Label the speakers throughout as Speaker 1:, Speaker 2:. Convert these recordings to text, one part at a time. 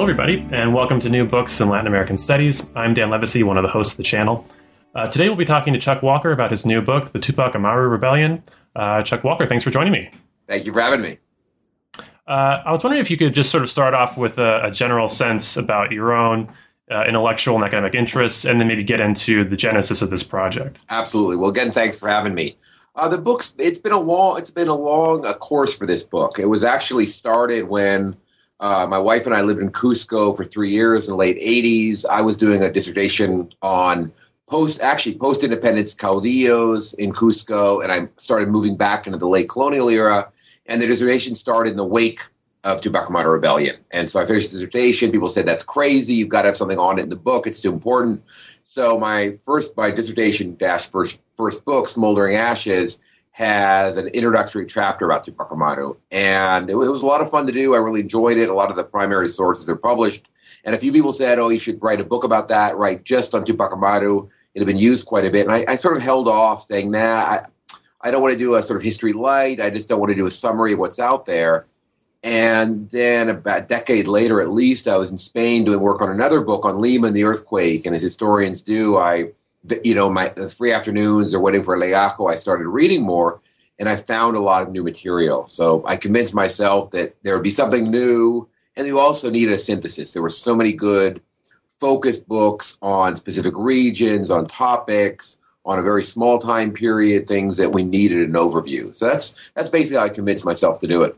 Speaker 1: Hello, everybody, and welcome to New Books in Latin American Studies. I'm Dan Livesay, one of the hosts of the channel. Uh, today, we'll be talking to Chuck Walker about his new book, The Tupac Amaru Rebellion. Uh, Chuck Walker, thanks for joining me.
Speaker 2: Thank you for having me.
Speaker 1: Uh, I was wondering if you could just sort of start off with a, a general sense about your own uh, intellectual and academic interests, and then maybe get into the genesis of this project.
Speaker 2: Absolutely. Well, again, thanks for having me. Uh, the book's it's been a long it's been a long a course for this book. It was actually started when uh, my wife and I lived in Cusco for three years in the late 80s. I was doing a dissertation on post, actually post independence caudillos in Cusco, and I started moving back into the late colonial era. And the dissertation started in the wake of Tupac Rebellion. And so I finished the dissertation. People said, that's crazy. You've got to have something on it in the book. It's too important. So my first, my dissertation dash first, first book, Smoldering Ashes, has an introductory chapter about Tupac Amaru, and it, it, was a lot of fun to do. I really enjoyed it. A lot of the primary sources are published, and a few people said, "Oh, you should write a book about that, write just on Tupac Amaru." It had been used quite a bit, and I, I sort of held off, saying, "Nah, I, I don't want to do a sort of history light. I just don't want to do a summary of what's out there." And then about a decade later, at least, I was in Spain doing work on another book on Lima and the earthquake. And as historians do, I you know, my free afternoons or waiting for Leaco, oh, I started reading more and I found a lot of new material. So I convinced myself that there would be something new and you also needed a synthesis. There were so many good focused books on specific regions, on topics, on a very small time period, things that we needed an overview. So that's that's basically how I convinced myself to do it.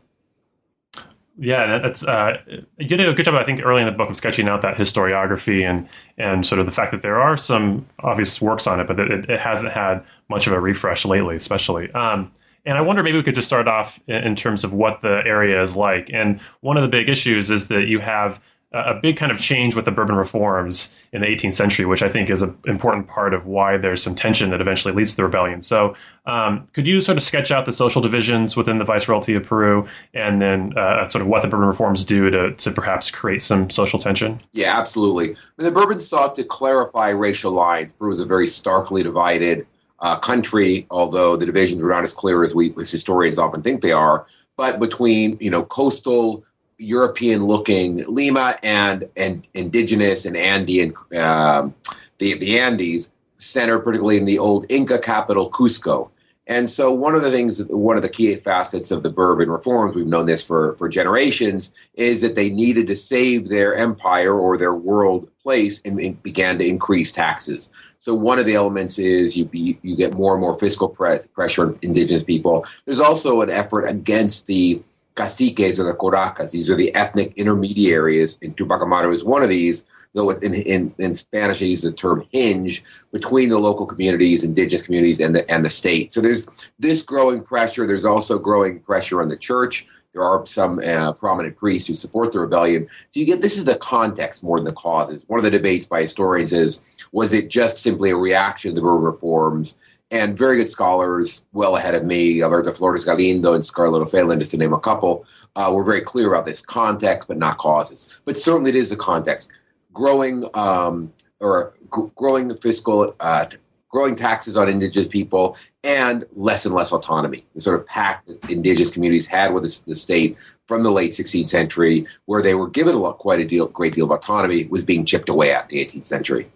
Speaker 1: Yeah, that's uh, you did a good job, I think, early in the book of sketching out that historiography and and sort of the fact that there are some obvious works on it, but it, it hasn't had much of a refresh lately, especially. Um, and I wonder maybe we could just start off in, in terms of what the area is like. And one of the big issues is that you have a big kind of change with the Bourbon reforms in the 18th century, which I think is an important part of why there's some tension that eventually leads to the rebellion. So, um, could you sort of sketch out the social divisions within the Viceroyalty of Peru, and then uh, sort of what the Bourbon reforms do to, to perhaps create some social tension?
Speaker 2: Yeah, absolutely. I mean, the Bourbons sought to clarify racial lines. Peru was a very starkly divided uh, country, although the divisions were not as clear as we as historians often think they are. But between you know coastal European looking Lima and and indigenous and Andean um, the the Andes center, particularly in the old Inca capital Cusco. And so one of the things, one of the key facets of the Bourbon reforms, we've known this for, for generations, is that they needed to save their empire or their world place and, and began to increase taxes. So one of the elements is you be, you get more and more fiscal pre- pressure on indigenous people. There's also an effort against the caciques or the curacas. These are the ethnic intermediaries, and Tupac Amaru is one of these, though in, in, in Spanish they use the term hinge between the local communities, indigenous communities, and the, and the state. So there's this growing pressure. There's also growing pressure on the church. There are some uh, prominent priests who support the rebellion. So you get this is the context more than the causes. One of the debates by historians is was it just simply a reaction to the reforms and very good scholars well ahead of me, Alberto Flores Galindo and Scarlett O'Phelan, just to name a couple, uh, were very clear about this context, but not causes. But certainly it is the context. Growing um, or g- growing the fiscal, uh, growing taxes on indigenous people, and less and less autonomy. The sort of pact that indigenous communities had with the, the state from the late 16th century, where they were given a lot, quite a deal, great deal of autonomy, was being chipped away at in the 18th century.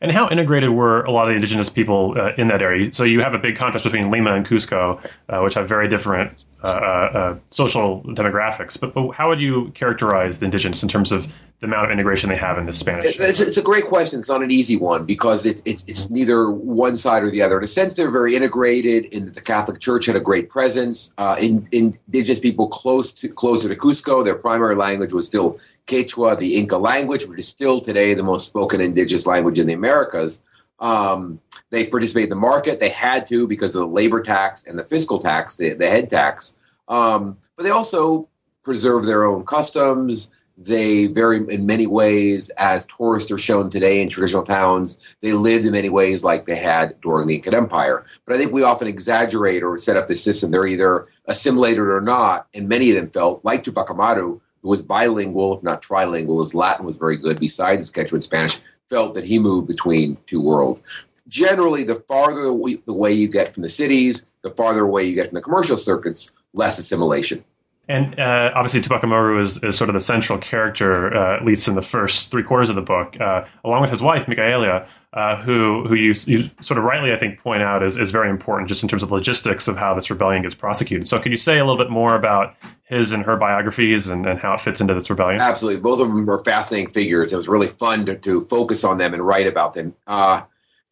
Speaker 1: And how integrated were a lot of the indigenous people uh, in that area? So you have a big contrast between Lima and Cusco, uh, which have very different uh, uh, uh, social demographics. But, but, how would you characterize the indigenous in terms of the amount of integration they have in the Spanish?
Speaker 2: It's, it's a great question. It's not an easy one because it, it's, it's neither one side or the other. In a sense, they're very integrated in that the Catholic Church had a great presence. Uh, in, indigenous people close to closer to Cusco, their primary language was still Quechua, the Inca language, which is still today the most spoken indigenous language in the Americas. Um, they participate in the market. They had to because of the labor tax and the fiscal tax, the, the head tax. Um, but they also preserve their own customs. They very, in many ways, as tourists are shown today in traditional towns, they lived in many ways like they had during the Inca Empire. But I think we often exaggerate or set up the system. They're either assimilated or not, and many of them felt like Tupac Amaru, who was bilingual, if not trilingual. His Latin was very good, besides his Quechua and Spanish, felt that he moved between two worlds. Generally, the farther the way you get from the cities, the farther away you get from the commercial circuits, less assimilation.
Speaker 1: And uh, obviously, Tupac Amaru is, is sort of the central character, uh, at least in the first three quarters of the book, uh, along with his wife, Micaela, uh, who who you, you, sort of rightly, I think, point out is, is very important just in terms of logistics of how this rebellion gets prosecuted. So, could you say a little bit more about his and her biographies and, and how it fits into this rebellion?
Speaker 2: Absolutely. Both of them are fascinating figures. It was really fun to, to focus on them and write about them. Uh,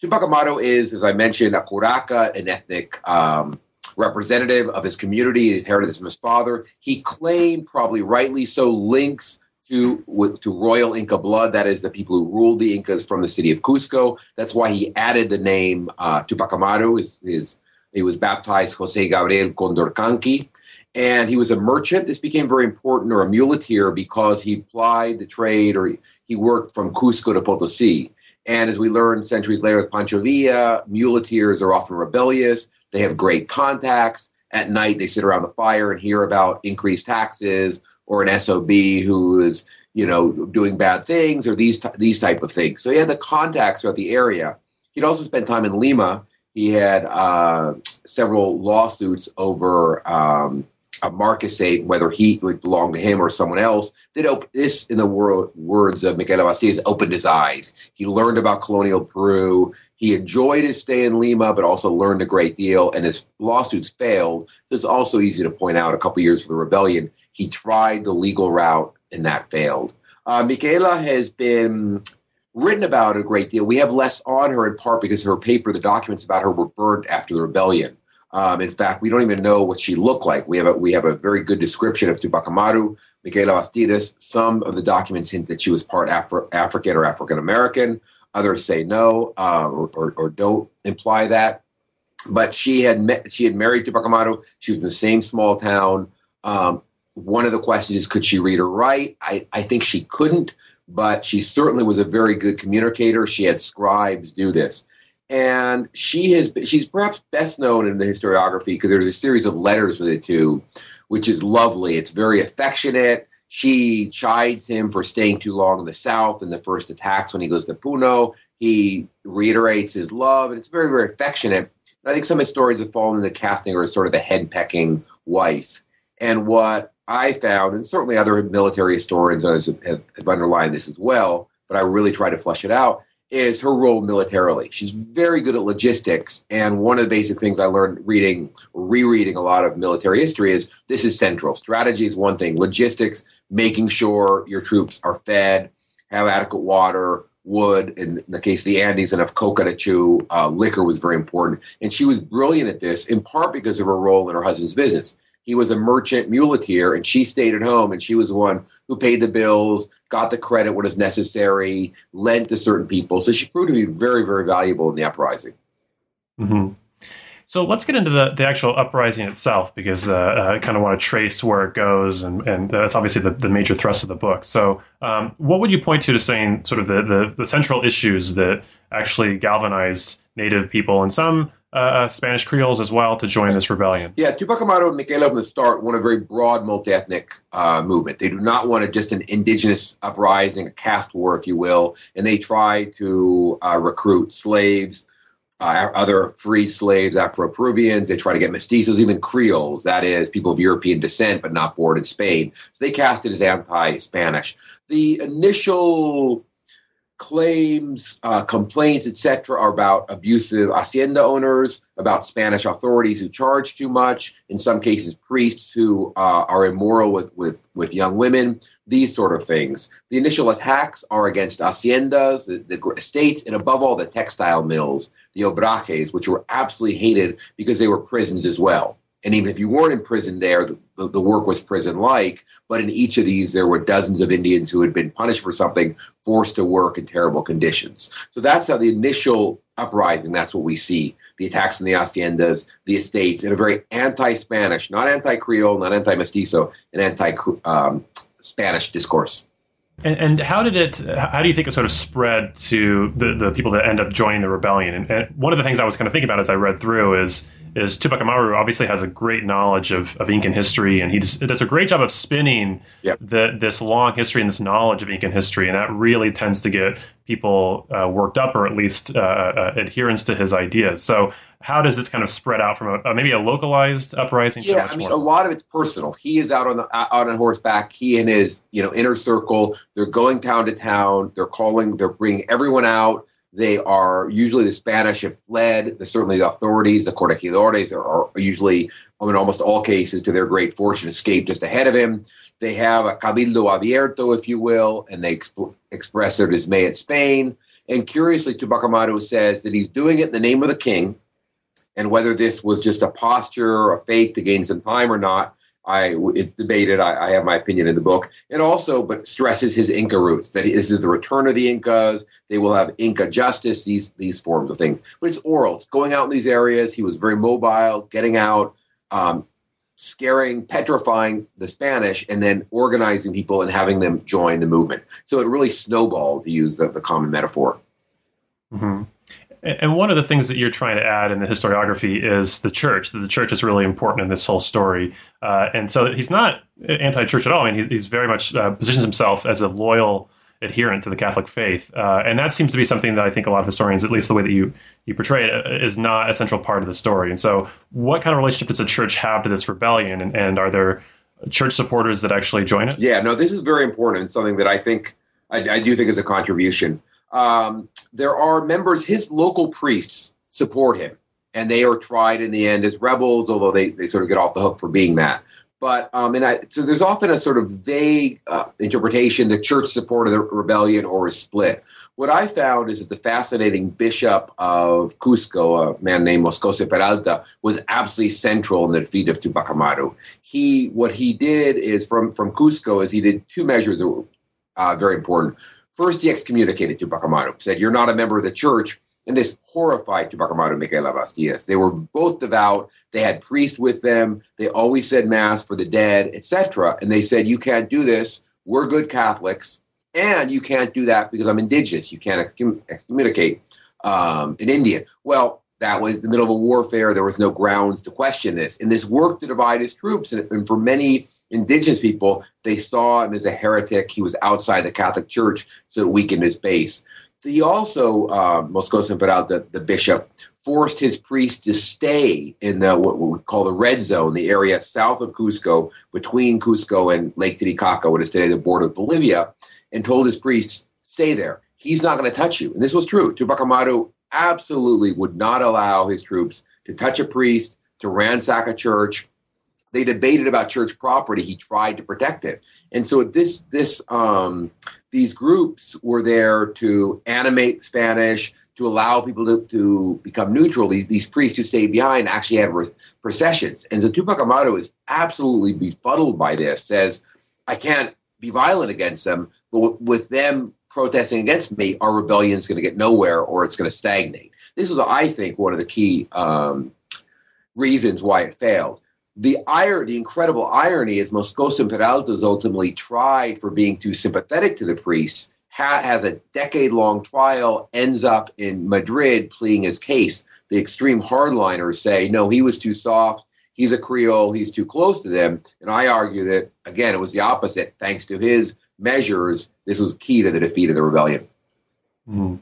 Speaker 2: Tupac Amaru is, as I mentioned, a Curaca, an ethnic um, representative of his community. He inherited this from his father. He claimed, probably rightly so, links to with, to royal Inca blood. That is, the people who ruled the Incas from the city of Cusco. That's why he added the name uh, Tupac Amaru. His, his, he was baptized Jose Gabriel Condorcanqui. And he was a merchant. This became very important, or a muleteer, because he plied the trade or he, he worked from Cusco to Potosi. And as we learned centuries later with Pancho Villa, muleteers are often rebellious. They have great contacts. At night, they sit around the fire and hear about increased taxes or an SOB who is, you know, doing bad things or these these type of things. So he had the contacts throughout the area. He'd also spent time in Lima. He had uh, several lawsuits over um, a marquisate, whether he would belong to him or someone else, that op- this, in the wor- words of Micaela Vazquez, opened his eyes. He learned about colonial Peru. He enjoyed his stay in Lima, but also learned a great deal. And his lawsuits failed. It's also easy to point out a couple years for the rebellion, he tried the legal route, and that failed. Uh, has been written about a great deal. We have less on her in part because her paper, the documents about her, were burned after the rebellion. Um, in fact, we don't even know what she looked like. We have a, we have a very good description of Tupac Amaru, Micaela Bastidas. Some of the documents hint that she was part Afri- African or African American. Others say no uh, or, or, or, don't imply that. But she had met, she had married Tupac Amaru. She was in the same small town. Um, one of the questions is, could she read or write? I, I think she couldn't, but she certainly was a very good communicator. She had scribes do this and she has she's perhaps best known in the historiography because there's a series of letters with it too, which is lovely. It's very affectionate. She chides him for staying too long in the South in the first attacks when he goes to Puno. He reiterates his love, and it's very, very affectionate. And I think some historians have fallen into casting her as sort of the head pecking wife. And what I found, and certainly other military historians have, have underlined this as well, but I really try to flesh it out, is her role militarily. She's very good at logistics. And one of the basic things I learned reading, rereading a lot of military history is this is central. Strategy is one thing, logistics, making sure your troops are fed, have adequate water, wood, in the case of the Andes, enough coca to chew, uh, liquor was very important. And she was brilliant at this, in part because of her role in her husband's business. He was a merchant muleteer, and she stayed at home, and she was the one who paid the bills, got the credit when it's necessary, lent to certain people. So she proved to be very, very valuable in the uprising.
Speaker 1: Mm-hmm. So let's get into the, the actual uprising itself because uh, uh I kind of want to trace where it goes, and, and that's obviously the, the major thrust of the book. So, um, what would you point to to saying sort of the, the, the central issues that actually galvanized Native people and some uh, uh, Spanish Creoles as well to join this rebellion.
Speaker 2: Yeah, Tupac Amaru and Micaela from the start want a very broad multi-ethnic uh, movement. They do not want a, just an indigenous uprising, a caste war, if you will, and they try to uh, recruit slaves, uh, other freed slaves, Afro-Peruvians. They try to get mestizos, even Creoles, that is, people of European descent but not born in Spain. So they cast it as anti-Spanish. The initial claims, uh, complaints, etc., are about abusive hacienda owners, about Spanish authorities who charge too much, in some cases, priests who uh, are immoral with, with, with young women, these sort of things. The initial attacks are against haciendas, the, the estates, and above all, the textile mills, the obrajes, which were absolutely hated because they were prisons as well. And even if you weren't in prison there, the, the, the work was prison like. But in each of these, there were dozens of Indians who had been punished for something, forced to work in terrible conditions. So that's how the initial uprising, that's what we see. the attacks on the haciendas, the estates, in a very anti-Spanish, not anti-Creole, not anti-Mestizo, an anti-Spanish um, discourse.
Speaker 1: And, and, how did it? How do you think it sort of spread to the, the people that end up joining the rebellion? And, and, one of the things I was kind of thinking about as I read through is is Tupac Amaru obviously has a great knowledge of, of Incan history, and he does, does a great job of spinning yep. the, this long history and this knowledge of Incan history, and that really tends to get people uh, worked up, or at least uh, uh, adherence to his ideas. So, how does this kind of spread out from a, uh, maybe a localized uprising?
Speaker 2: Yeah, I mean, more? a lot of it's personal. He is out on the uh, out on horseback. He and his you know inner circle. They're going town to town. They're calling. They're bringing everyone out they are usually the Spanish have fled. The, certainly, the authorities, the corregidores, are, are usually, in almost all cases, to their great fortune, escaped just ahead of him. They have a cabildo abierto, if you will, and they exp- express their dismay at Spain. And curiously, Tupac Amaru says that he's doing it in the name of the king, and whether this was just a posture, a fake to gain some time or not, I it's debated. I, I, have my opinion in the book, and also, but stresses his Inca roots. That this is the return of the Incas. They will have Inca justice. These these forms of things, but it's oral. It's going out in these areas. He was very mobile, getting out, um, scaring, petrifying the Spanish, and then organizing people and having them join the movement. So it really snowballed, to use the, the common metaphor.
Speaker 1: Mm-hmm. And one of the things that you're trying to add in the historiography is the church. That the church is really important in this whole story, uh, and so he's not anti-church at all. I mean, he's very much uh, positions himself as a loyal adherent to the Catholic faith, uh, and that seems to be something that I think a lot of historians, at least the way that you you portray it, uh, not a central part of the story. And so, what kind of relationship does the church have to this rebellion, and, and are there church supporters that actually join it?
Speaker 2: Yeah, no, this is very important. Something that I think I, I do think is a contribution um, there are members, his local priests support him, and they are tried in the end as rebels, although they, they sort of get off the hook for being that. But um, and I, so there's often a sort of vague uh, interpretation the church supported the rebellion or is split. What I found is that the fascinating bishop of Cusco, a man named Moscoso Peralta, was absolutely central in the defeat of Tupac Amaru. He, what he did is from from Cusco is he did two measures that were uh, very important. First, he excommunicated Tupac Amaru, said, You're not a member of the church. And this horrified Tupac Amaru and Micaela. They were both devout. They had priests with them. They always said mass for the dead, etc. And they said, You can't do this. We're good Catholics. And you can't do that because I'm indigenous. You can't excommunicate um, an Indian. Well, that was the middle of a warfare. There was no grounds to question this. And this worked to divide his troops. And, and for many indigenous people, they saw him as a heretic. He was outside the Catholic Church, so it weakened his base. He also, uh, Moscoso Peralta, the bishop, forced his priests to stay in the what we call the red zone, the area south of Cusco, between Cusco and Lake Titicaca, what is today the border of Bolivia, and told his priests, stay there. He's not going to touch you. And this was true. Tupac Amaru absolutely would not allow his troops to touch a priest, to ransack a church, they debated about church property. He tried to protect it, and so this this um, these groups were there to animate Spanish, to allow people to, to become neutral. These, these priests who stayed behind actually had re- processions, and so Tupac Amaru is absolutely befuddled by this. Says, "I can't be violent against them, but w- with them protesting against me, our rebellion is going to get nowhere, or it's going to stagnate." This was, I think, one of the key um, reasons why it failed the irony, the incredible irony is Moscoso Peralta is ultimately tried for being too sympathetic to the priests, ha- has a decade long trial, ends up in Madrid pleading his case. The extreme hardliners say, no, he was too soft. He's a Creole. He's too close to them. And I argue that, again, it was the opposite. Thanks to his measures, this was key to the defeat of the rebellion.
Speaker 1: Mm.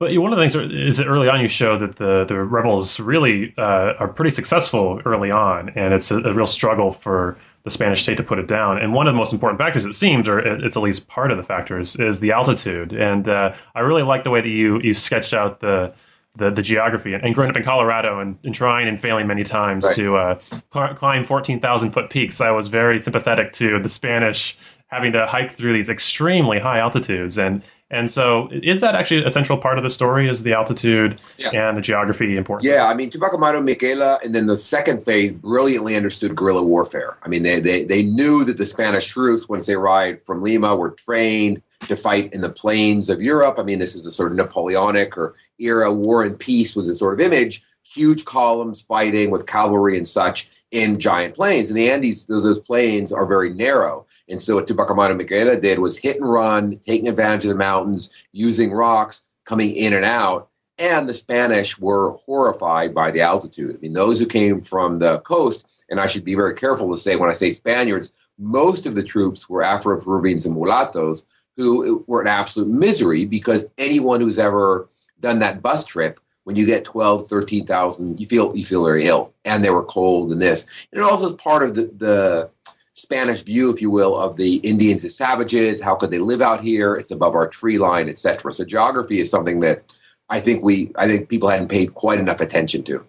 Speaker 1: But one of the things is that early on you show that the the rebels really uh, are pretty successful early on, and it's a, a, real struggle for the Spanish state to put it down. And one of the most important factors, it seems, or it's at least part of the factors, is the altitude. And uh, I really like the way that you you sketched out the the, the geography and, and growing up in Colorado and, and trying and failing many times right. to uh, climb 14,000 foot peaks, I was very sympathetic to the Spanish having to hike through these extremely high altitudes. And and so, is that actually a central part of the story? Is the altitude yeah. and the geography important?
Speaker 2: Yeah, I mean, Tupac Amaru, Micaela, and then the second phase brilliantly understood guerrilla warfare. I mean, they, they, they knew that the Spanish troops, once they arrived from Lima, were trained to fight in the plains of Europe. I mean, this is a sort of Napoleonic or era war and peace was a sort of image. huge columns fighting with cavalry and such in giant plains. And the Andes, those, those plains are very narrow. And so what Tupac Micaela did was hit and run, taking advantage of the mountains, using rocks, coming in and out. And the Spanish were horrified by the altitude. I mean, those who came from the coast, and I should be very careful to say when I say Spaniards, most of the troops were Afro Peruvians and mulattoes who were in absolute misery because anyone who's ever done that bus trip when you get 12 13,000 you feel you feel very ill and they were cold and this and it also is part of the, the Spanish view if you will of the Indians as savages how could they live out here it's above our tree line etc so geography is something that I think we I think people hadn't paid quite enough attention to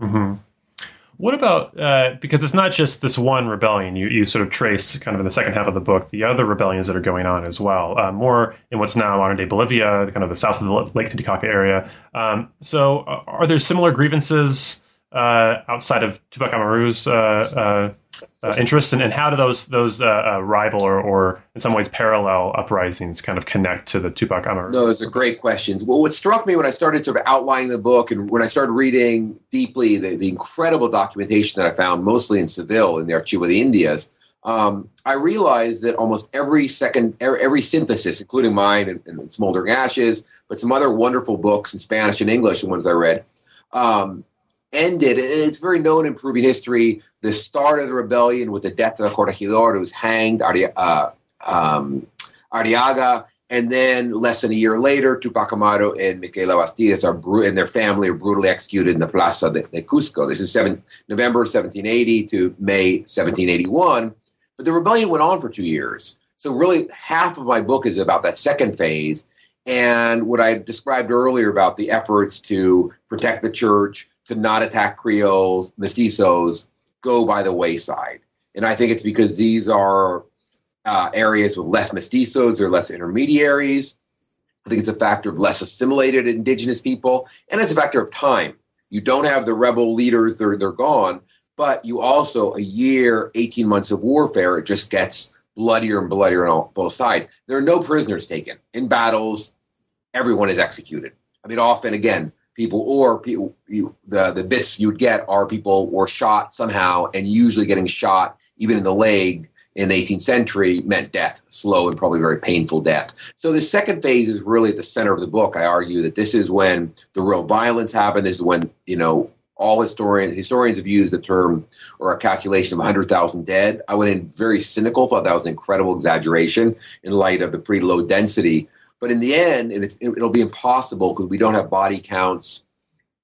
Speaker 1: mm-hmm. What about uh, because it's not just this one rebellion? You you sort of trace kind of in the second half of the book the other rebellions that are going on as well, uh, more in what's now modern day Bolivia, kind of the south of the Lake Titicaca area. Um, so, uh, are there similar grievances uh, outside of Tupac Amaru's uh, interests, and, and how do those those uh, uh, rival or, or in some ways parallel uprisings kind of connect to the Tupac Amaru?
Speaker 2: No, those are great questions. Well, what struck me when I started sort of outlining the book and when I started reading deeply the, the incredible documentation that I found, mostly in Seville in the Archivo de Indias, um, I realized that almost every second, every synthesis, including mine and, and Smoldering Ashes, but some other wonderful books in Spanish and English, the ones I read, um, ended, and it's very known in Peruvian history, the start of the rebellion with the death of the corregidor who was hanged, uh, um, Arriaga, and then less than a year later, Tupac Amaru and Micaela Bastidas are bru- and their family are brutally executed in the Plaza de, de Cusco. This is seven, November 1780 to May 1781. But the rebellion went on for two years. So really, half of my book is about that second phase, and what I described earlier about the efforts to protect the church, to not attack Creoles, mestizos, go by the wayside. And I think it's because these are uh, areas with less mestizos or less intermediaries. I think it's a factor of less assimilated indigenous people, and it's a factor of time. You don't have the rebel leaders, they're, they're gone, but you also, a year, 18 months of warfare, it just gets bloodier and bloodier on all, both sides. There are no prisoners taken. In battles, everyone is executed. I mean, often, again, people or people, you, the the bits you'd get are people were shot somehow and usually getting shot even in the leg in the 18th century meant death slow and probably very painful death. So the second phase is really at the center of the book. I argue that this is when the real violence happened. This is when you know all historians historians have used the term or a calculation of 100,000 dead. I went in very cynical, thought that was an incredible exaggeration in light of the pretty low density but in the end, and it'll be impossible because we don't have body counts.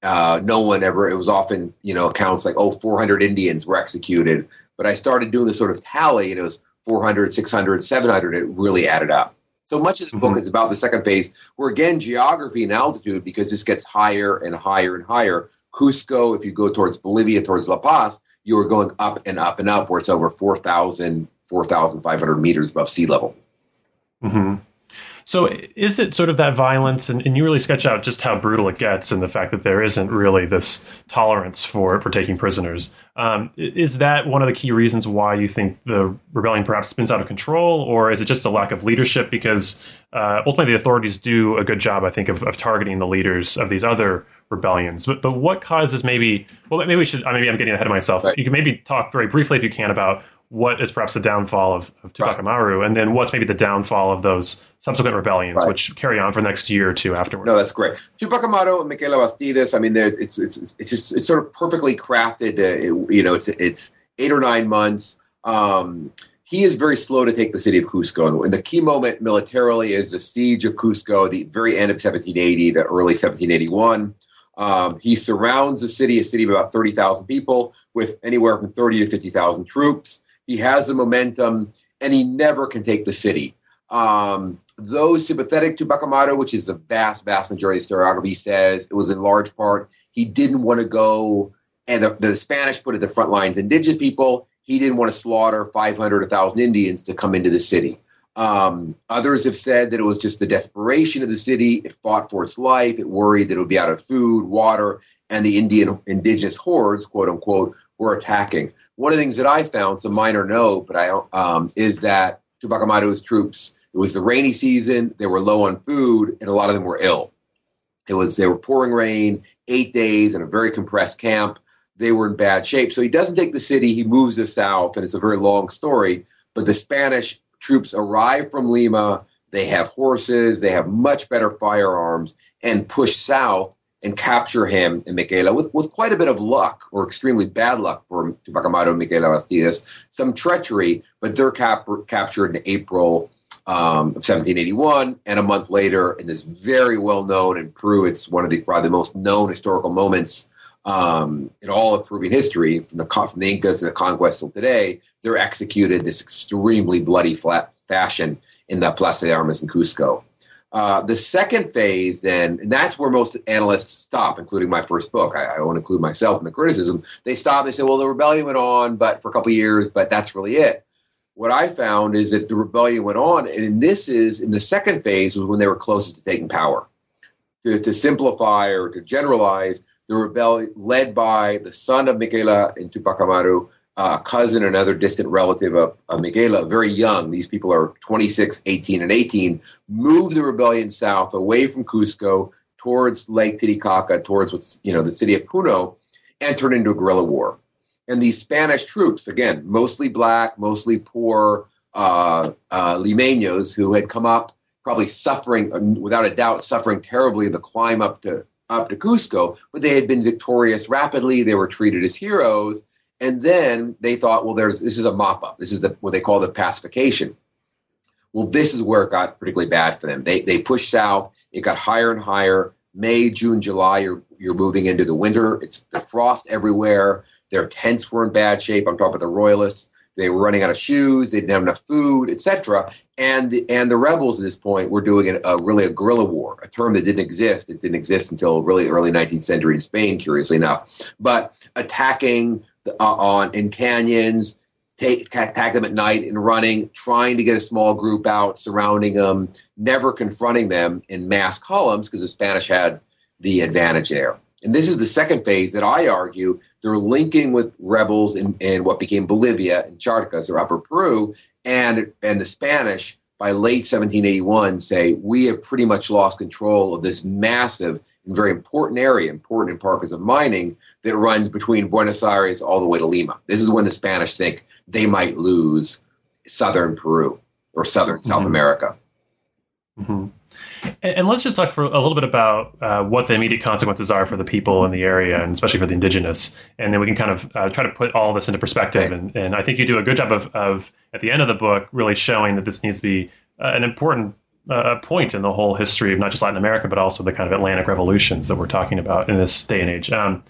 Speaker 2: Uh, no one ever, it was often, you know, accounts like, oh, 400 Indians were executed. But I started doing this sort of tally, and it was 400, 600, 700. It really added up. So much of the book mm-hmm. is about the second phase, where again, geography and altitude, because this gets higher and higher and higher. Cusco, if you go towards Bolivia, towards La Paz, you are going up and up and up, where it's over 4,000, 4,500 meters above sea level.
Speaker 1: Mm-hmm. So is it sort of that violence, and, and, you really sketch out just how brutal it gets, and the fact that there isn't really this tolerance for for taking prisoners. Um, is that one of the key reasons why you think the rebellion perhaps spins out of control, or is it just a lack of leadership? Because uh, ultimately, the authorities do a good job, I think, of, of targeting the leaders of these other rebellions. But but what causes maybe? Well, maybe we should. Maybe I'm getting ahead of myself. Right. You can maybe talk very briefly, if you can, about what is perhaps the downfall of, of Tupac right. Amaru, and then what's maybe the downfall of those subsequent rebellions, right. which carry on for the next year or two afterwards.
Speaker 2: No, that's great. Tupac Amaru and Micaela Bastidas. I mean, it's it's it's just it's sort of perfectly crafted. Uh, it, you know, it's it's eight or nine months. Um, he is very slow to take the city of Cusco, and the key moment militarily is the siege of Cusco, the very end of 1780 to early 1781. Um, he surrounds the city, a city of about 30,000 people, with anywhere from 30 to 50,000 troops. He has the momentum, and he never can take the city. Um, those sympathetic to Tupac which is the vast, vast majority of historiography, says it was in large part he didn't want to go, and the, the Spanish put at the front lines indigenous people. He didn't want to slaughter 500, 1,000 Indians to come into the city. Um, others have said that it was just the desperation of the city. It fought for its life. It worried that it would be out of food, water, and the Indian indigenous hordes, quote unquote, were attacking. One of the things that I found, some minor note, but I um, is that Tupac Amaru's troops. It was the rainy season. They were low on food, and a lot of them were ill. It was they were pouring rain, eight days in a very compressed camp. They were in bad shape. So he doesn't take the city. He moves to south, and it's a very long story. But the Spanish troops arrive from Lima. They have horses. They have much better firearms, and push south and capture him and Micaela with, with quite a bit of luck, or extremely bad luck for Tupac Amaru and Micaela Bastidas. Some treachery, but they're cap- captured in April um, of 1781, and a month later, in this very well known in Peru, it's one of the probably the most known historical moments um, in all of Peruvian history, from the from the Incas to the conquest till today. They're executed this extremely bloody flat fashion in the Plaza de Armas in Cusco. Uh, the second phase, then, and that's where most analysts stop, including my first book. I, I won't include myself in the criticism. They stop. They say, "Well, the rebellion went on, but for a couple years, but that's really it." what I found is that the rebellion went on, and this is in the second phase was when they were closest to taking power. To, to simplify or to generalize, the rebellion led by the son of Micaela and Tupac Amaru, a cousin, another distant relative of, of Micaela, very young. These people are 26, 18, and 18. Moved the rebellion south away from Cusco towards Lake Titicaca, towards what's you know the city of Puno, entered into a guerrilla war and these Spanish troops, again, mostly black, mostly poor uh, uh, limeños who had come up, probably suffering, uh, without a doubt, suffering terribly in the climb up to up to Cusco, but they had been victorious rapidly. They were treated as heroes, and then they thought, well, there's this is a mop up. This is the, what they call the pacification. Well, this is where it got particularly bad for them. They they pushed south. It got higher and higher. May, June, July, you're you're moving into the winter. It's the frost everywhere. Their tents were in bad shape. I'm talking about the royalists. They were running out of shoes. They didn't have enough food, etc. And the, and the rebels at this point were doing a, a, really a guerrilla war, a term that didn't exist. It didn't exist until really early 19th century in Spain, curiously enough. But attacking Uh, on in canyons, take attack them at night and running, trying to get a small group out, surrounding them, never confronting them in mass columns because the Spanish had the advantage there. And this is the second phase that I argue they're linking with rebels in, in what became Bolivia and Charcas or Upper Peru, and and the Spanish by late 1781 say we have pretty much lost control of this massive and very important area, important in part because of mining, that runs between Buenos Aires all the way to Lima. This is when the Spanish think they might lose southern Peru or southern mm-hmm. South America.
Speaker 1: Mm-hmm. And, and, let's just talk for a little bit about uh, what the immediate consequences are for the people in the area, and especially for the indigenous. And then we can kind of uh, try to put all this into perspective. And, and, I think you do a good job of, of, at the end of the book, really showing that this needs to be uh, an important uh, point in the whole history of not just Latin America, but also the kind of Atlantic revolutions that we're talking about in this day and age. Um,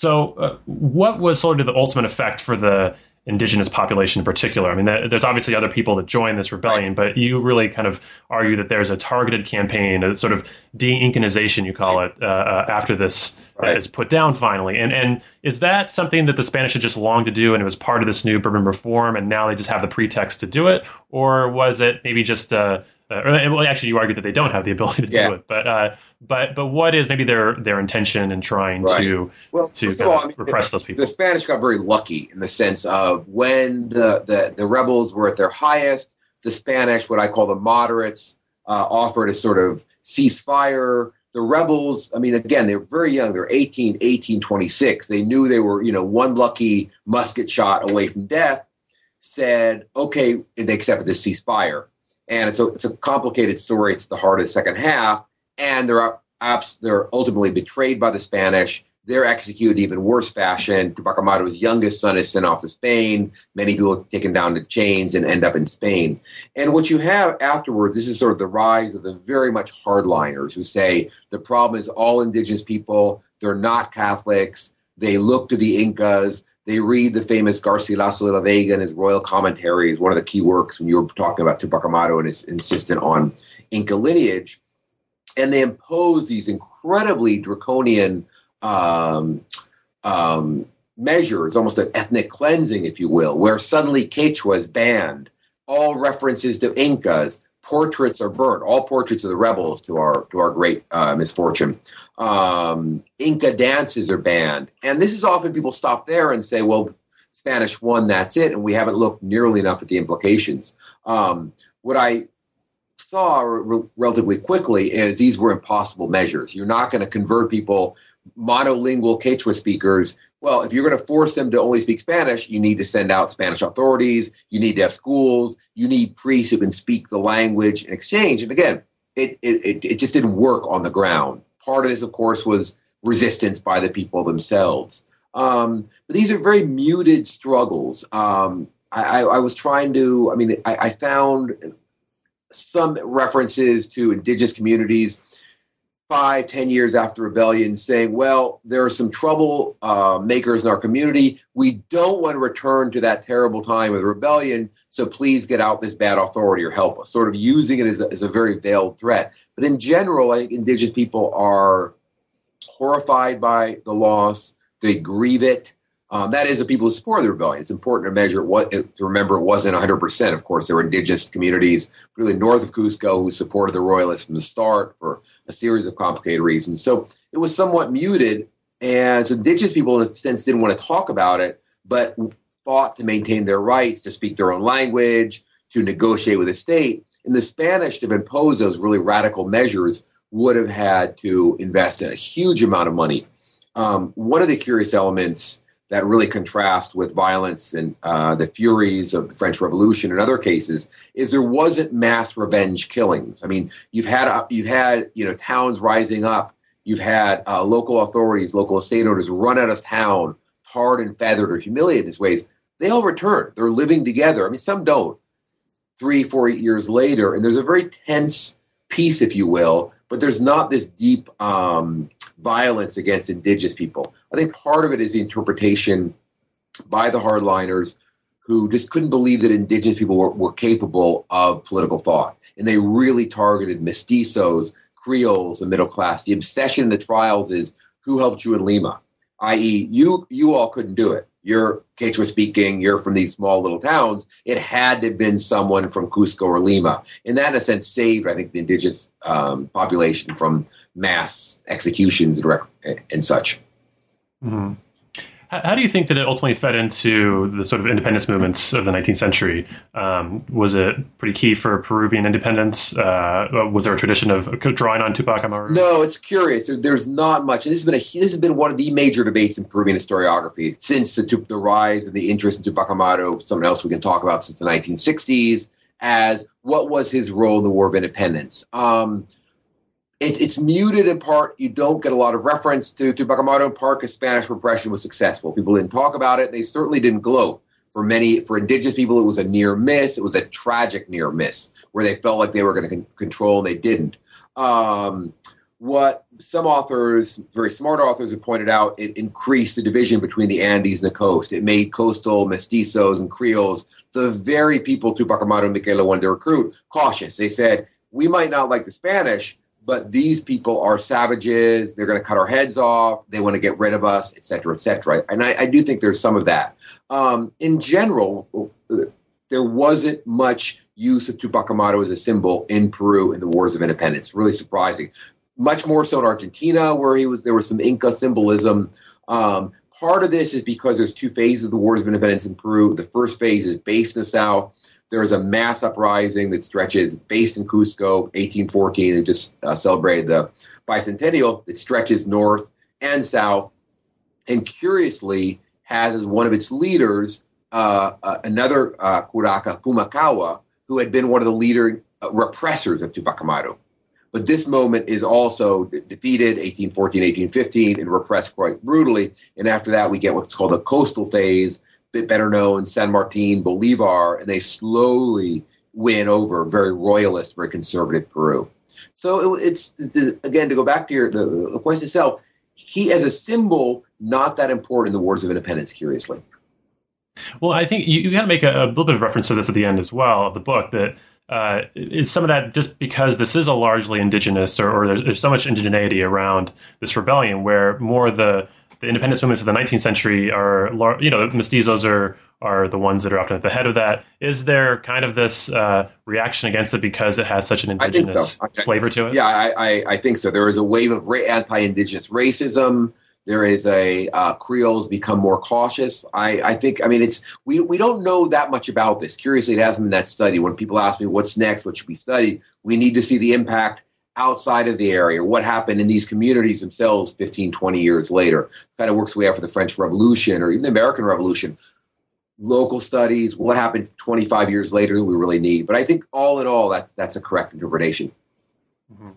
Speaker 1: so, uh, what was sort of the ultimate effect for the indigenous population in particular. I mean, there's obviously other people that join this rebellion, but you really kind of argue that there's a targeted campaign, a sort of de-Incanization, you call it, uh, uh, after this right. is put down finally. And and is that something that the Spanish had just longed to do, and it was part of this new Bourbon reform, and now they just have the pretext to do it, or was it maybe just uh, uh, well, actually, you argue that they don't have the ability to yeah. do it, but uh, but but what is maybe their their intention in trying right. to well, to all, I mean, repress those people?
Speaker 2: The Spanish got very lucky in the sense of when the, the, the rebels were at their highest, the Spanish, what I call the moderates, uh, offered a sort of ceasefire. The rebels, I mean, again, they were very young. They're 18, 18, 26. They knew they were, you know, one lucky musket shot away from death. Said, okay, they accepted the ceasefire and it's a it's a complicated story. It's the heart of the second half, and they're they're ultimately betrayed by the Spanish. They're executed even worse fashion. Tupac Amaru's youngest son is sent off to Spain. Many people are taken down to chains and end up in Spain. And what you have afterwards, this is sort of the rise of the very much hardliners who say the problem is all indigenous people. They're not Catholics. They look to the Incas they read the famous Garcilaso de la Vega and his royal commentaries, one of the key works when you were talking about Tupac Amaru and his insistent on Inca lineage. And they impose these incredibly draconian um, um, measures, almost an ethnic cleansing, if you will, where suddenly Quechua is banned, all references to Incas, portraits are burnt. All portraits of the rebels, to our to our great uh, misfortune. Um, Inca dances are banned, and this is often people stop there and say, "Well, Spanish won, that's it," and we haven't looked nearly enough at the implications. Um, what I saw re- relatively quickly is these were impossible measures. You're not going to convert people monolingual Quechua speakers. Well, if you're going to force them to only speak Spanish, you need to send out Spanish authorities. You need to have schools. You need priests who can speak the language in exchange. And again, it, it, it just didn't work on the ground. Part of this, of course, was resistance by the people themselves. Um, but these are very muted struggles. Um, I, I, was trying to, I mean, I, I, found some references to indigenous communities five, ten years after rebellion saying, well, there are some trouble uh, makers in our community. We don't want to return to that terrible time of rebellion, so please get out this bad authority or help us, sort of using it as a, as a very veiled threat. But in general, I think indigenous people are horrified by the loss. They grieve it. Um, that is the people who support the rebellion. It's important to measure what to remember it wasn't 100%. Of course, there were indigenous communities really north of Cusco who supported the royalists from the start for a series of complicated reasons. So it was somewhat muted, and so indigenous people, in a sense, didn't want to talk about it, but fought to maintain their rights to speak their own language, to negotiate with the state. And the Spanish, to impose those really radical measures, would have had to invest in a huge amount of money. Um, one of the curious elements that really contrast with violence and uh, the furies of the French Revolution and other cases is there wasn't mass revenge killings. I mean, you've had uh, you've had you know towns rising up. You've had uh, local authorities, local estate owners run out of town, tarred and feathered or humiliated in these ways. They all return. They're living together. I mean, some don't. Three, four years later, and there's a very tense peace, if you will, but there's not this deep um, violence against indigenous people. I think part of it is the interpretation by the hardliners who just couldn't believe that indigenous people were, were capable of political thought. And they really targeted mestizos, Creoles, the middle class. The obsession in the trials is who helped you in Lima, i.e., you you all couldn't do it. You're Quechua speaking, you're from these small little towns. It had to have been someone from Cusco or Lima. And that, in a sense, saved, I think, the indigenous um, population from mass executions and, and such.
Speaker 1: Mm-hmm. How, how, do you think that it ultimately fed into the sort of independence movements of the 19th century? Um, was it pretty key for Peruvian independence? Uh, was there a tradition of drawing on Tupac Amaru?
Speaker 2: No, it's curious. There's not much. This has been a, this has been one of the major debates in Peruvian historiography since the, the rise of the interest in Tupac Amaru. Something else we can talk about since the 1960s as what was his role in the War of Independence. Um, it's, it's muted in part. You don't get a lot of reference to, to Tupac Amaru in part because Spanish repression was successful. People didn't talk about it. They certainly didn't gloat. For many, for indigenous people, it was a near miss. It was a tragic near miss where they felt like they were going to con- control and they didn't. Um, what some authors, very smart authors, have pointed out, it increased the division between the Andes and the coast. It made coastal mestizos and Creoles, the very people Tupac Amaru and Micaela wanted to recruit, cautious. They said, we might not like the Spanish, but these people are savages. They're going to cut our heads off. They want to get rid of us, et cetera, et cetera. And I, I do think there's some of that. Um, in general, there wasn't much use of Tupac Amaru as a symbol in Peru in the wars of independence. Really surprising. Much more so in Argentina, where he was. There was some Inca symbolism. Um, part of this is because there's two phases of the wars of independence in Peru. The first phase is based in the south there is a mass uprising that stretches based in Cusco, 1814. They just uh, celebrated the bicentennial. It stretches north and south, and curiously has as one of its leaders uh, uh, another uh, Curaca, Pumacahua, who had been one of the leader uh, repressors of Tupac Amaru. But this moment is also defeated, 1814, 1815, and repressed quite brutally. And after that, we get what's called the coastal phase, bit better known, San Martin, Bolivar, and they slowly win over very royalist, very conservative Peru. So it, it's, it's, again to go back to your the, the question itself. He as a symbol not that important in the Wars of Independence. Curiously.
Speaker 1: Well, I think you, you got to make a, a, little bit of reference to this at the end as well of the book that uh, is some of that just because this is a largely indigenous or, or there's, there's, so much indigeneity around this rebellion where more the the independence movements of the 19th century are, you know, mestizos are are the ones that are often at the head of that. Is there kind of this uh, reaction against it because it has such an indigenous so. flavor to it?
Speaker 2: Yeah, I, I, I, think so. There is a wave of ra- anti-indigenous racism. There is a uh, Creoles become more cautious. I, I think. I mean, it's we we don't know that much about this. Curiously, it hasn't been that study. When people ask me what's next, what should be studied, we need to see the impact outside of the area, what happened in these communities themselves 15, 20 years later. Kind of works way for the French Revolution or even the American Revolution. Local studies, what happened 25 years later, we really need. But I think all in all, that's that's a correct interpretation.
Speaker 1: Mm-hmm.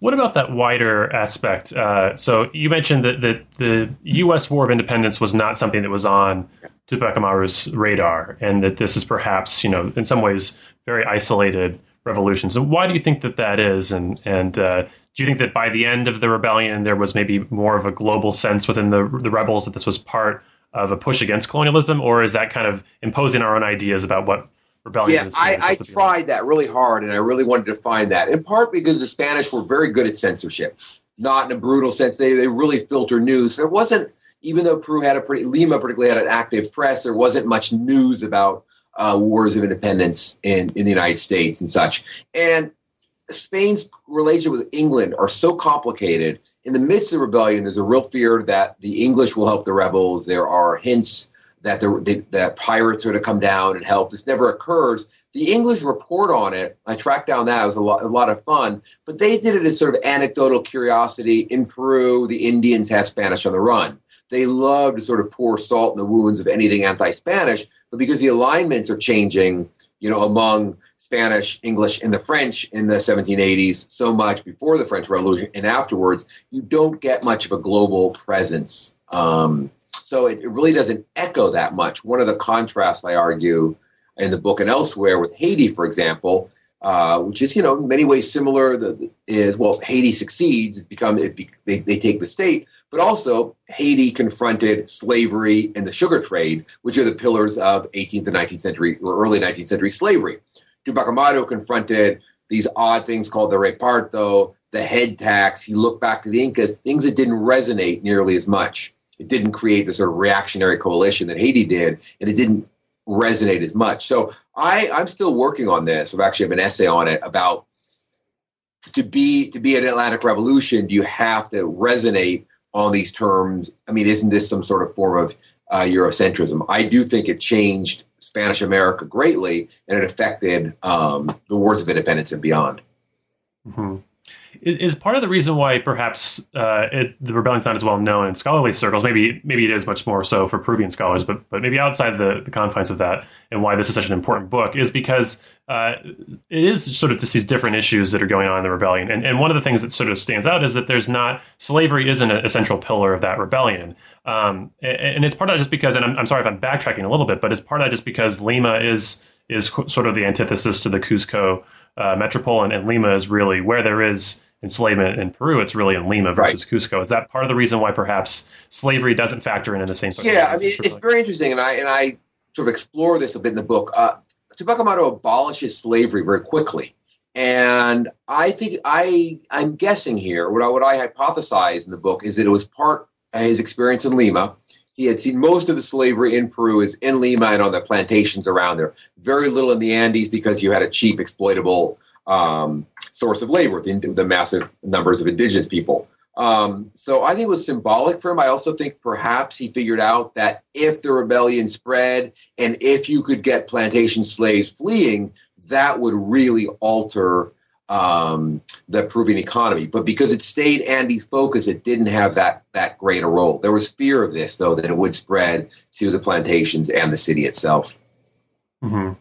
Speaker 1: What about that wider aspect? Uh, so you mentioned that, that the U.S. War of Independence was not something that was on Tupac Amaru's radar, and that this is perhaps, you know, in some ways, very isolated revolution. So why do you think that that is? And and uh, do you think that by the end of the rebellion, there was maybe more of a global sense within the the rebels that this was part of a push against colonialism, or is that kind of imposing our own ideas about what rebellion.
Speaker 2: Yeah, I, I tried like. that really hard, and I really wanted to find that. In part because the Spanish were very good at censorship, not in a brutal sense. They they really filter news. There wasn't, even though Peru had a pretty Lima particularly had an active press. There wasn't much news about uh, wars of independence in in the United States and such. And Spain's relationship with England are so complicated. In the midst of rebellion, there's a real fear that the English will help the rebels. There are hints that the, that pirates are to come down and help. This never occurs. The English report on it, I tracked down that. It was a lot, a lot of fun, but they did it as sort of anecdotal curiosity. In Peru, the Indians have Spanish on the run. They love to sort of pour salt in the wounds of anything anti-Spanish, but because the alignments are changing, you know, among Spanish, English, and the French in the 1780s so much before the French Revolution and afterwards, you don't get much of a global presence. Um, so it, it really doesn't echo that much. One of the contrasts I argue in the book and elsewhere with Haiti, for example, uh, which is you know in many ways similar. The, is well, Haiti succeeds. It become it be, they, they take the state, but also Haiti confronted slavery and the sugar trade, which are the pillars of 18th and 19th century or early 19th century slavery. Tupac Amaru confronted these odd things called the reparto, the head tax. He looked back to the Incas, things that didn't resonate nearly as much it didn't create the sort of reactionary coalition that Haiti did, and it didn't resonate as much. So I, I'm still working on this. I've actually have an essay on it about to be to be an Atlantic Revolution. Do you have to resonate on these terms? I mean, isn't this some sort of form of uh, Eurocentrism? I do think it changed Spanish America greatly, and it affected um, the wars of independence and beyond.
Speaker 1: Mm-hmm is, part of the reason why perhaps uh, it, the rebellion's not as well known in scholarly circles. Maybe maybe it is much more so for Peruvian scholars, but but maybe outside the, the confines of that, and why this is such an important book is because uh, it is sort of just these different issues that are going on in the rebellion. And and one of the things that sort of stands out is that there's not slavery isn't a, a central pillar of that rebellion. Um, and, and, it's part of that just because, and I'm, I'm sorry if I'm backtracking a little bit, but it's part of that just because Lima is is sort of the antithesis to the Cusco uh, metropole, and, and Lima is really where there is enslavement in Peru, it's really in Lima versus right. Cusco. Is that part of the reason why perhaps slavery doesn't factor in in the same?
Speaker 2: Yeah, I mean, it's very interesting, and I and I sort of explore this a bit in the book. Uh, Tupac Amaru abolishes slavery very quickly, and I think I I'm guessing here what I, what I hypothesize in the book is that it was part his experience in Lima. He had seen most of the slavery in Peru is in Lima and on the plantations around there. Very little in the Andes because you had a cheap, exploitable um, source of labor, the, the, massive numbers of indigenous people. Um, so I think it was symbolic for him. I also think perhaps he figured out that if the rebellion spread and if you could get plantation slaves fleeing, that would really alter um, the Peruvian economy. But because it stayed Andes focus, it didn't have that that great a role. There was fear of this, though, that it would spread to the plantations and the city itself.
Speaker 1: Mm-hmm.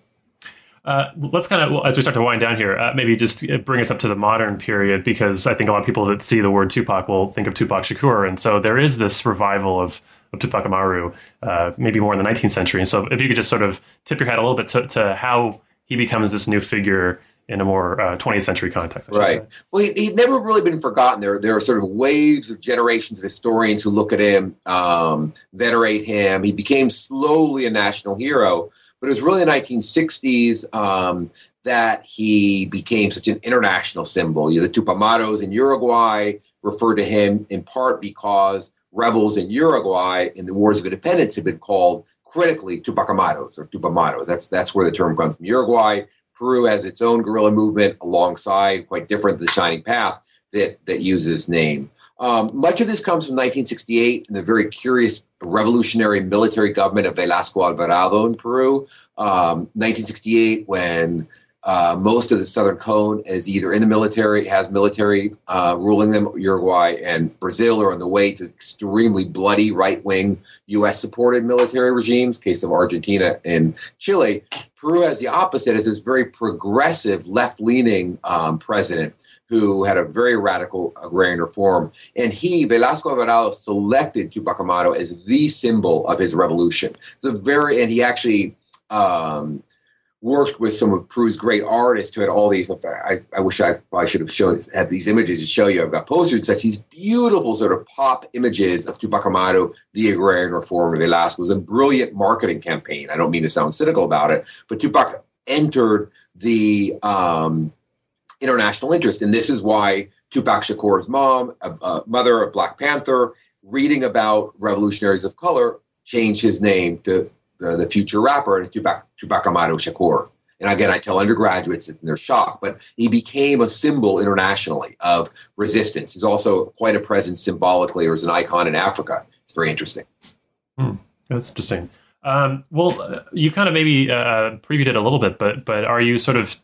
Speaker 1: Uh, let's kind of, as we start to wind down here, uh, maybe just bring us up to the modern period because I think a lot of people that see the word Tupac will think of Tupac Shakur, and so there is this revival of, of Tupac Amaru, uh, maybe more in the 19th century. And so, if you could just sort of tip your hat a little bit to, to how he becomes this new figure in a more uh, 20th century context.
Speaker 2: Right. Say. Well, he, he'd never really been forgotten. There, there are sort of waves of generations of historians who look at him, um, venerate him. He became slowly a national hero. But it was really the 1960s um, that he became such an international symbol. You know, the Tupamaros in Uruguay refer to him in part because rebels in Uruguay in the wars of independence had been called critically Tupacamaros or Tupamaros. That's that's where the term comes from. Uruguay, Peru has its own guerrilla movement alongside, quite different, the Shining Path that that uses name. Um, much of this comes from 1968 and the very curious revolutionary military government of Velasco Alvarado in Peru. Um, 1968, when uh, most of the southern cone is either in the military, has military uh, ruling them. Uruguay and Brazil are on the way to extremely bloody right wing U.S. supported military regimes. Case of Argentina and Chile. Peru has the opposite, as this very progressive left leaning um, president who had a very radical agrarian reform. And he, Velasco Alvarado, selected Tupac Amaru as the symbol of his revolution. So very, and he actually um, worked with some of Peru's great artists who had all these. I, I wish I probably should have shown had these images to show you. I've got posters and such these beautiful sort of pop images of Tupac Amaru, the agrarian reform of Velasco. It was a brilliant marketing campaign. I don't mean to sound cynical about it, but Tupac entered the um, international interest. And this is why Tupac Shakur's mom, a, a mother of Black Panther, reading about revolutionaries of color, changed his name to the, the future rapper Tupac, Tupac Shakur. And again, I tell undergraduates and they're shocked, but he became a symbol internationally of resistance. He's also quite a presence symbolically or as an icon in Africa. It's very interesting.
Speaker 1: Hmm. That's interesting. Um, well, uh, you kind of maybe uh, previewed it a little bit, but but are you sort of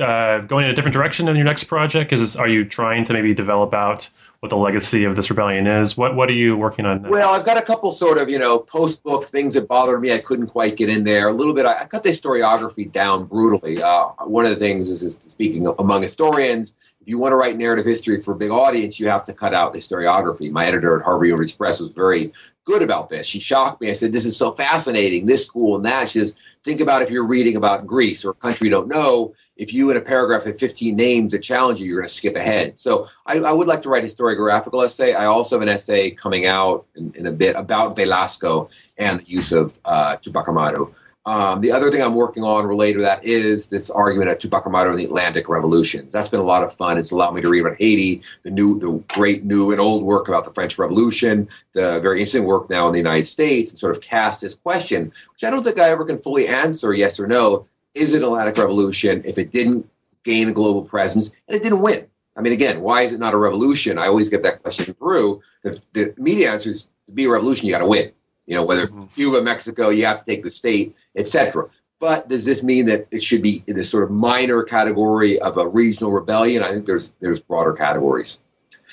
Speaker 1: uh, going in a different direction in your next project? Is are you trying to maybe develop out what the legacy of this rebellion is? What what are you working on? Next?
Speaker 2: Well, I've got a couple sort of you know post book things that bothered me. I couldn't quite get in there a little bit. I, I cut the historiography down brutally. Uh, one of the things is, is speaking among historians. If you want to write narrative history for a big audience, you have to cut out the historiography. My editor at Harvard University Press was very good about this. She shocked me. I said, "This is so fascinating. This school and that." She says, "Think about if you're reading about Greece or a country you don't know if you in a paragraph have 15 names that challenge you, you're going to skip ahead. So I, I, would like to write a historiographical essay. I also have an essay coming out in, in a bit about Velasco and the use of uh, Tupac Amaru. Um, the other thing I'm working on related to that is this argument of Tupac Amaru and the Atlantic revolutions. That's been a lot of fun. It's allowed me to read about Haiti, the new, the great new and old work about the French Revolution, the very interesting work now in the United States, and sort of cast this question, which I don't think I ever can fully answer yes or no is it an Atlantic Revolution if it didn't gain a global presence and it didn't win? I mean, again, why is it not a revolution? I always get that question through. The, the media answer is to be a revolution, you got to win. You know, whether mm-hmm. Cuba, Mexico, you have to take the state, etc. But does this mean that it should be in this sort of minor category of a regional rebellion? I think there's there's broader categories.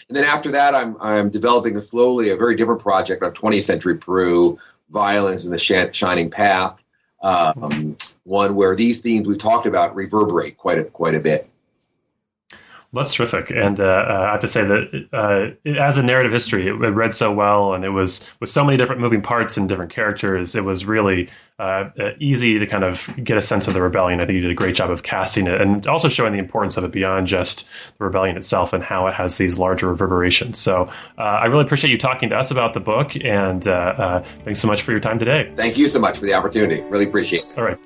Speaker 2: And then after that, I'm I'm developing a slowly a very different project on 20th century Peru, violence and the shining path um, one where these themes we've talked about reverberate quite a, quite a bit.
Speaker 1: That's terrific, and uh, uh, I have to say that uh, it, as a narrative history, it, it, read so well, and it was with so many different moving parts and different characters. It was really uh, uh, easy to kind of get a sense of the rebellion. I think you did a great job of casting it, and also showing the importance of it beyond just the rebellion itself and how it has these larger reverberations. So uh, I really appreciate you talking to us about the book, and thanks so much for your time today.
Speaker 2: Thank you so much for the opportunity. Really appreciate it.
Speaker 1: All right.